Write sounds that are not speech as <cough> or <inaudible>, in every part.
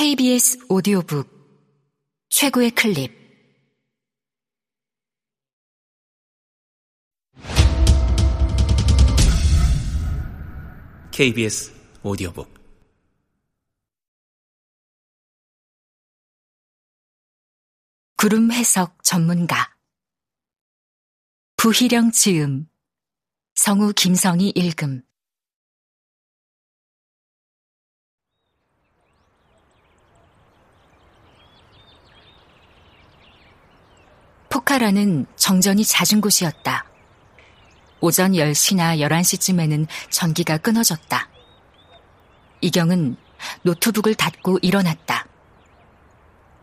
KBS 오디오북 최고의 클립. KBS 오디오북. 구름 해석 전문가. 부희령 지음. 성우 김성희 읽음 포카라는 정전이 잦은 곳이었다. 오전 10시나 11시쯤에는 전기가 끊어졌다. 이경은 노트북을 닫고 일어났다.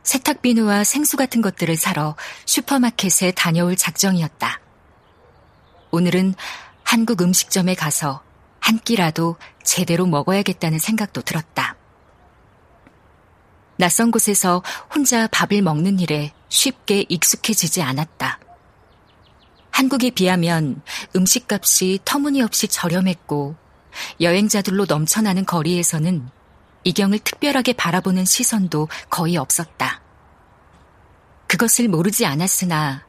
세탁 비누와 생수 같은 것들을 사러 슈퍼마켓에 다녀올 작정이었다. 오늘은 한국 음식점에 가서 한 끼라도 제대로 먹어야겠다는 생각도 들었다. 낯선 곳에서 혼자 밥을 먹는 일에 쉽게 익숙해지지 않았다. 한국에 비하면 음식값이 터무니없이 저렴했고 여행자들로 넘쳐나는 거리에서는 이경을 특별하게 바라보는 시선도 거의 없었다. 그것을 모르지 않았으나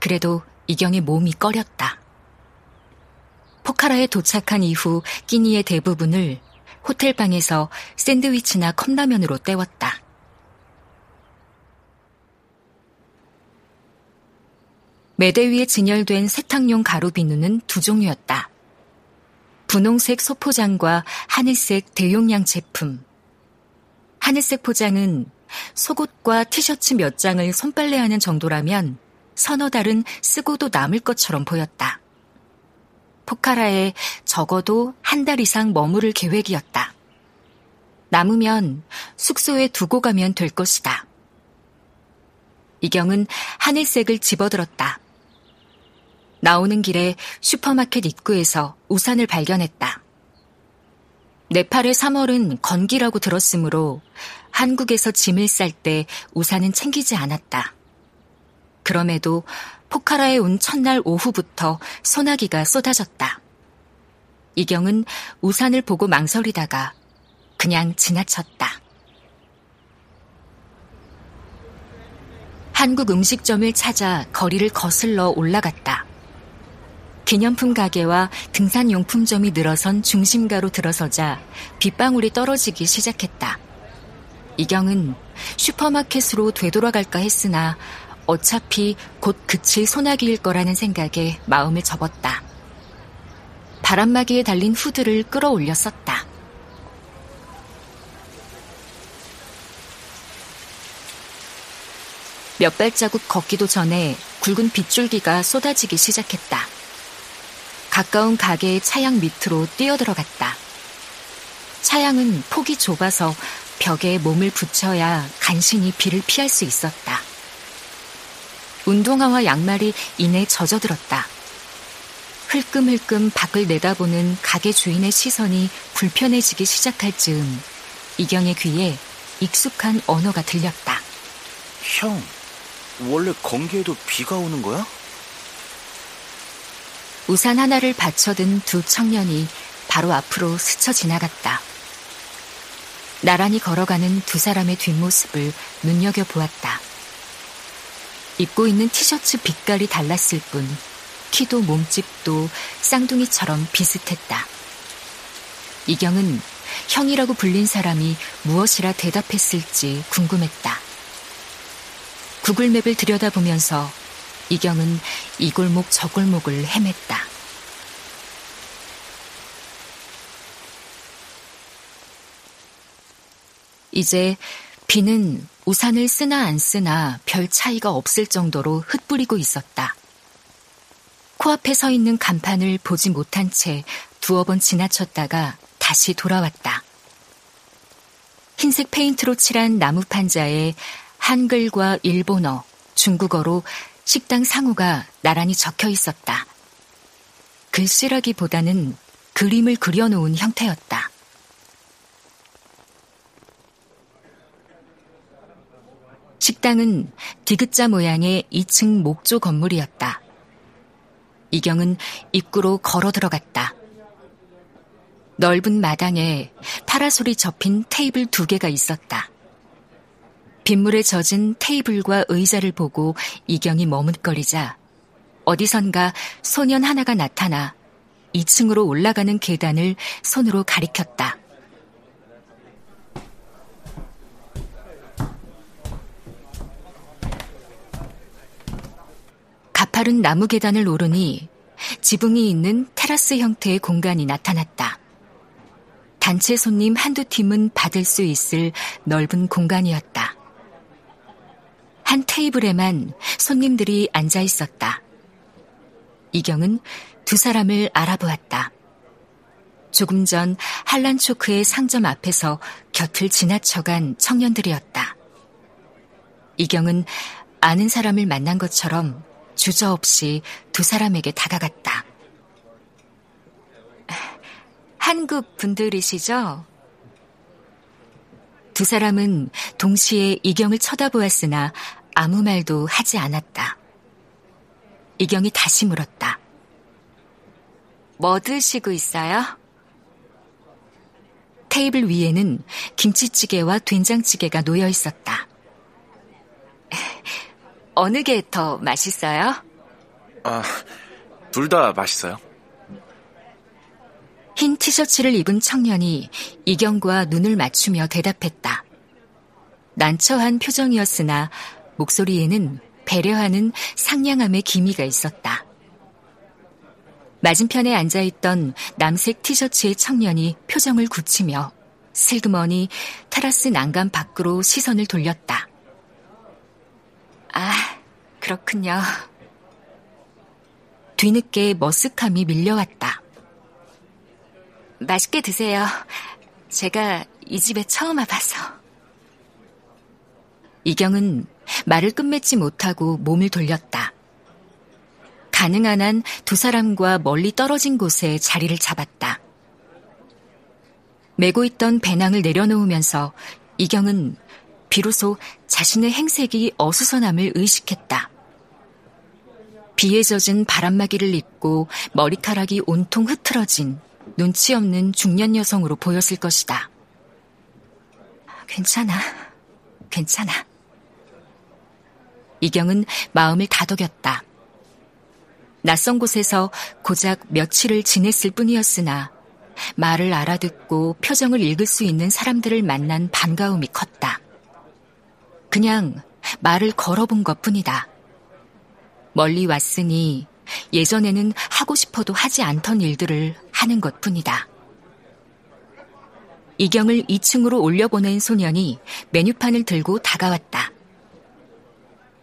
그래도 이경의 몸이 꺼렸다. 포카라에 도착한 이후 끼니의 대부분을 호텔방에서 샌드위치나 컵라면으로 때웠다. 매대 위에 진열된 세탁용 가루 비누는 두 종류였다. 분홍색 소포장과 하늘색 대용량 제품. 하늘색 포장은 속옷과 티셔츠 몇 장을 손빨래하는 정도라면 서너 달은 쓰고도 남을 것처럼 보였다. 포카라에 적어도 한 달 이상 머무를 계획이었다. 남으면 숙소에 두고 가면 될 것이다. 이경은 하늘색을 집어들었다. 나오는 길에 슈퍼마켓 입구에서 우산을 발견했다. 네팔의 3월은 건기라고 들었으므로 한국에서 짐을 쌀 때 우산은 챙기지 않았다. 그럼에도 포카라에 온 첫날 오후부터 소나기가 쏟아졌다. 이경은 우산을 보고 망설이다가 그냥 지나쳤다. 한국 음식점을 찾아 거리를 거슬러 올라갔다. 기념품 가게와 등산용품점이 늘어선 중심가로 들어서자 빗방울이 떨어지기 시작했다. 이경은 슈퍼마켓으로 되돌아갈까 했으나 어차피 곧 그칠 소나기일 거라는 생각에 마음을 접었다. 바람막이에 달린 후드를 끌어올려 썼다. 몇 발자국 걷기도 전에 굵은 빗줄기가 쏟아지기 시작했다. 가까운 가게의 차양 밑으로 뛰어들어갔다. 차양은 폭이 좁아서 벽에 몸을 붙여야 간신히 비를 피할 수 있었다. 운동화와 양말이 이내 젖어들었다. 흘끔흘끔 밖을 내다보는 가게 주인의 시선이 불편해지기 시작할 즈음 이경의 귀에 익숙한 언어가 들렸다. 형, 원래 건기에도 비가 오는 거야? 우산 하나를 받쳐든 두 청년이 바로 앞으로 스쳐 지나갔다. 나란히 걸어가는 두 사람의 뒷모습을 눈여겨 보았다. 입고 있는 티셔츠 빛깔이 달랐을 뿐 키도 몸집도 쌍둥이처럼 비슷했다. 이경은 형이라고 불린 사람이 무엇이라 대답했을지 궁금했다. 구글맵을 들여다보면서 이경은 이 골목 저 골목을 헤맸다. 이제 비는 우산을 쓰나 안 쓰나 별 차이가 없을 정도로 흩뿌리고 있었다. 코앞에 서 있는 간판을 보지 못한 채 두어 번 지나쳤다가 다시 돌아왔다. 흰색 페인트로 칠한 나무 판자에 한글과 일본어, 중국어로 식당 상호가 나란히 적혀 있었다. 글씨라기보다는 그림을 그려놓은 형태였다. 식당은 디귿자 모양의 2층 목조 건물이었다. 이경은 입구로 걸어 들어갔다. 넓은 마당에 파라솔이 접힌 테이블 두 개가 있었다. 빗물에 젖은 테이블과 의자를 보고 이경이 머뭇거리자 어디선가 소년 하나가 나타나 2층으로 올라가는 계단을 손으로 가리켰다. 가파른 나무 계단을 오르니 지붕이 있는 테라스 형태의 공간이 나타났다. 단체 손님 한두 팀은 받을 수 있을 넓은 공간이었다. 한 테이블에만 손님들이 앉아 있었다. 이경은 두 사람을 알아보았다. 조금 전 한란초크의 상점 앞에서 곁을 지나쳐간 청년들이었다. 이경은 아는 사람을 만난 것처럼 주저없이 두 사람에게 다가갔다. 한국 분들이시죠? 두 사람은 동시에 이경을 쳐다보았으나 아무 말도 하지 않았다. 이경이 다시 물었다. 뭐 드시고 있어요? 테이블 위에는 김치찌개와 된장찌개가 놓여 있었다. <laughs> 어느 게 더 맛있어요? 아, 둘 다 맛있어요. 흰 티셔츠를 입은 청년이 이경과 눈을 맞추며 대답했다. 난처한 표정이었으나 목소리에는 배려하는 상냥함의 기미가 있었다. 맞은편에 앉아있던 남색 티셔츠의 청년이 표정을 굳히며 슬그머니 테라스 난간 밖으로 시선을 돌렸다. 아, 그렇군요. 뒤늦게 머쓱함이 밀려왔다. 맛있게 드세요. 제가 이 집에 처음 와봐서. 이경은 말을 끝맺지 못하고 몸을 돌렸다. 가능한 한 두 사람과 멀리 떨어진 곳에 자리를 잡았다. 메고 있던 배낭을 내려놓으면서 이경은 비로소 자신의 행색이 어수선함을 의식했다. 비에 젖은 바람막이를 입고 머리카락이 온통 흐트러진 눈치 없는 중년 여성으로 보였을 것이다. 괜찮아. 괜찮아. 이경은 마음을 다독였다. 낯선 곳에서 고작 며칠을 지냈을 뿐이었으나 말을 알아듣고 표정을 읽을 수 있는 사람들을 만난 반가움이 컸다. 그냥 말을 걸어본 것 뿐이다. 멀리 왔으니 예전에는 하고 싶어도 하지 않던 일들을 하는 것 뿐이다. 이경을 2층으로 올려보낸 소년이 메뉴판을 들고 다가왔다.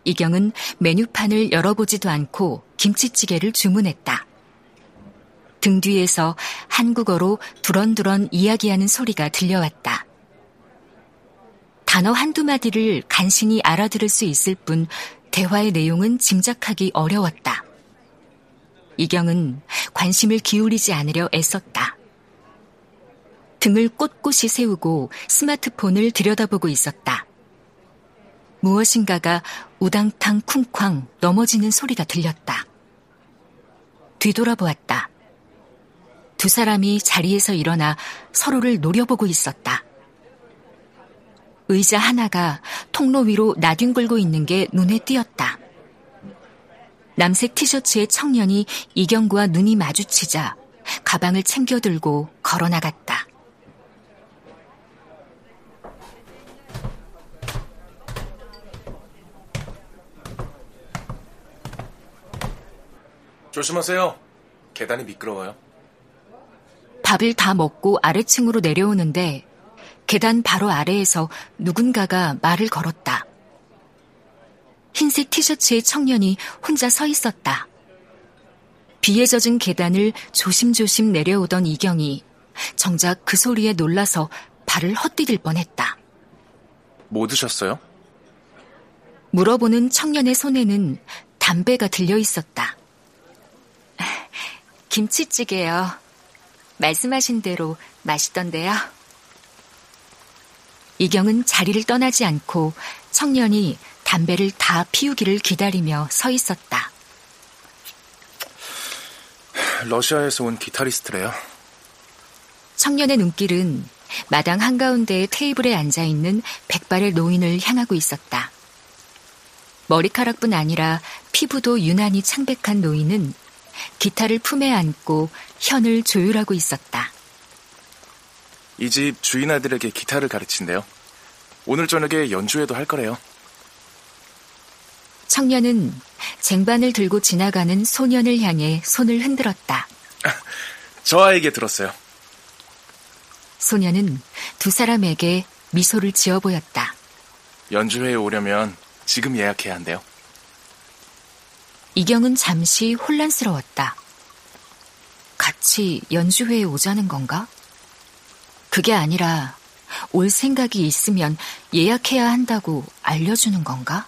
이경은 메뉴판을 열어보지도 않고 김치찌개를 주문했다. 등 뒤에서 한국어로 두런두런 이야기하는 소리가 들려왔다. 단어 한두 마디를 간신히 알아들을 수 있을 뿐 대화의 내용은 짐작하기 어려웠다. 이경은 관심을 기울이지 않으려 애썼다. 등을 꼿꼿이 세우고 스마트폰을 들여다보고 있었다. 무엇인가가 우당탕 쿵쾅 넘어지는 소리가 들렸다. 뒤돌아보았다. 두 사람이 자리에서 일어나 서로를 노려보고 있었다. 의자 하나가 통로 위로 나뒹굴고 있는 게 눈에 띄었다. 남색 티셔츠의 청년이 이경구와 눈이 마주치자 가방을 챙겨 들고 걸어 나갔다. 조심하세요. 계단이 미끄러워요. 밥을 다 먹고 아래층으로 내려오는데 계단 바로 아래에서 누군가가 말을 걸었다. 흰색 티셔츠의 청년이 혼자 서 있었다. 비에 젖은 계단을 조심조심 내려오던 이경이 정작 그 소리에 놀라서 발을 헛디딜 뻔했다. 뭐 드셨어요? 물어보는 청년의 손에는 담배가 들려 있었다. 김치찌개요. 말씀하신 대로 맛있던데요. 이경은 자리를 떠나지 않고 청년이 담배를 다 피우기를 기다리며 서 있었다. 러시아에서 온 기타리스트래요. 청년의 눈길은 마당 한가운데의 테이블에 앉아 있는 백발의 노인을 향하고 있었다. 머리카락뿐 아니라 피부도 유난히 창백한 노인은 기타를 품에 안고 현을 조율하고 있었다. 이 집 주인 아들에게 기타를 가르친대요. 오늘 저녁에 연주회도 할 거래요. 청년은 쟁반을 들고 지나가는 소년을 향해 손을 흔들었다. <laughs> 저 아이에게 들었어요. 소년은 두 사람에게 미소를 지어 보였다. 연주회에 오려면 지금 예약해야 한대요. 이경은 잠시 혼란스러웠다. 같이 연주회에 오자는 건가? 그게 아니라 올 생각이 있으면 예약해야 한다고 알려주는 건가?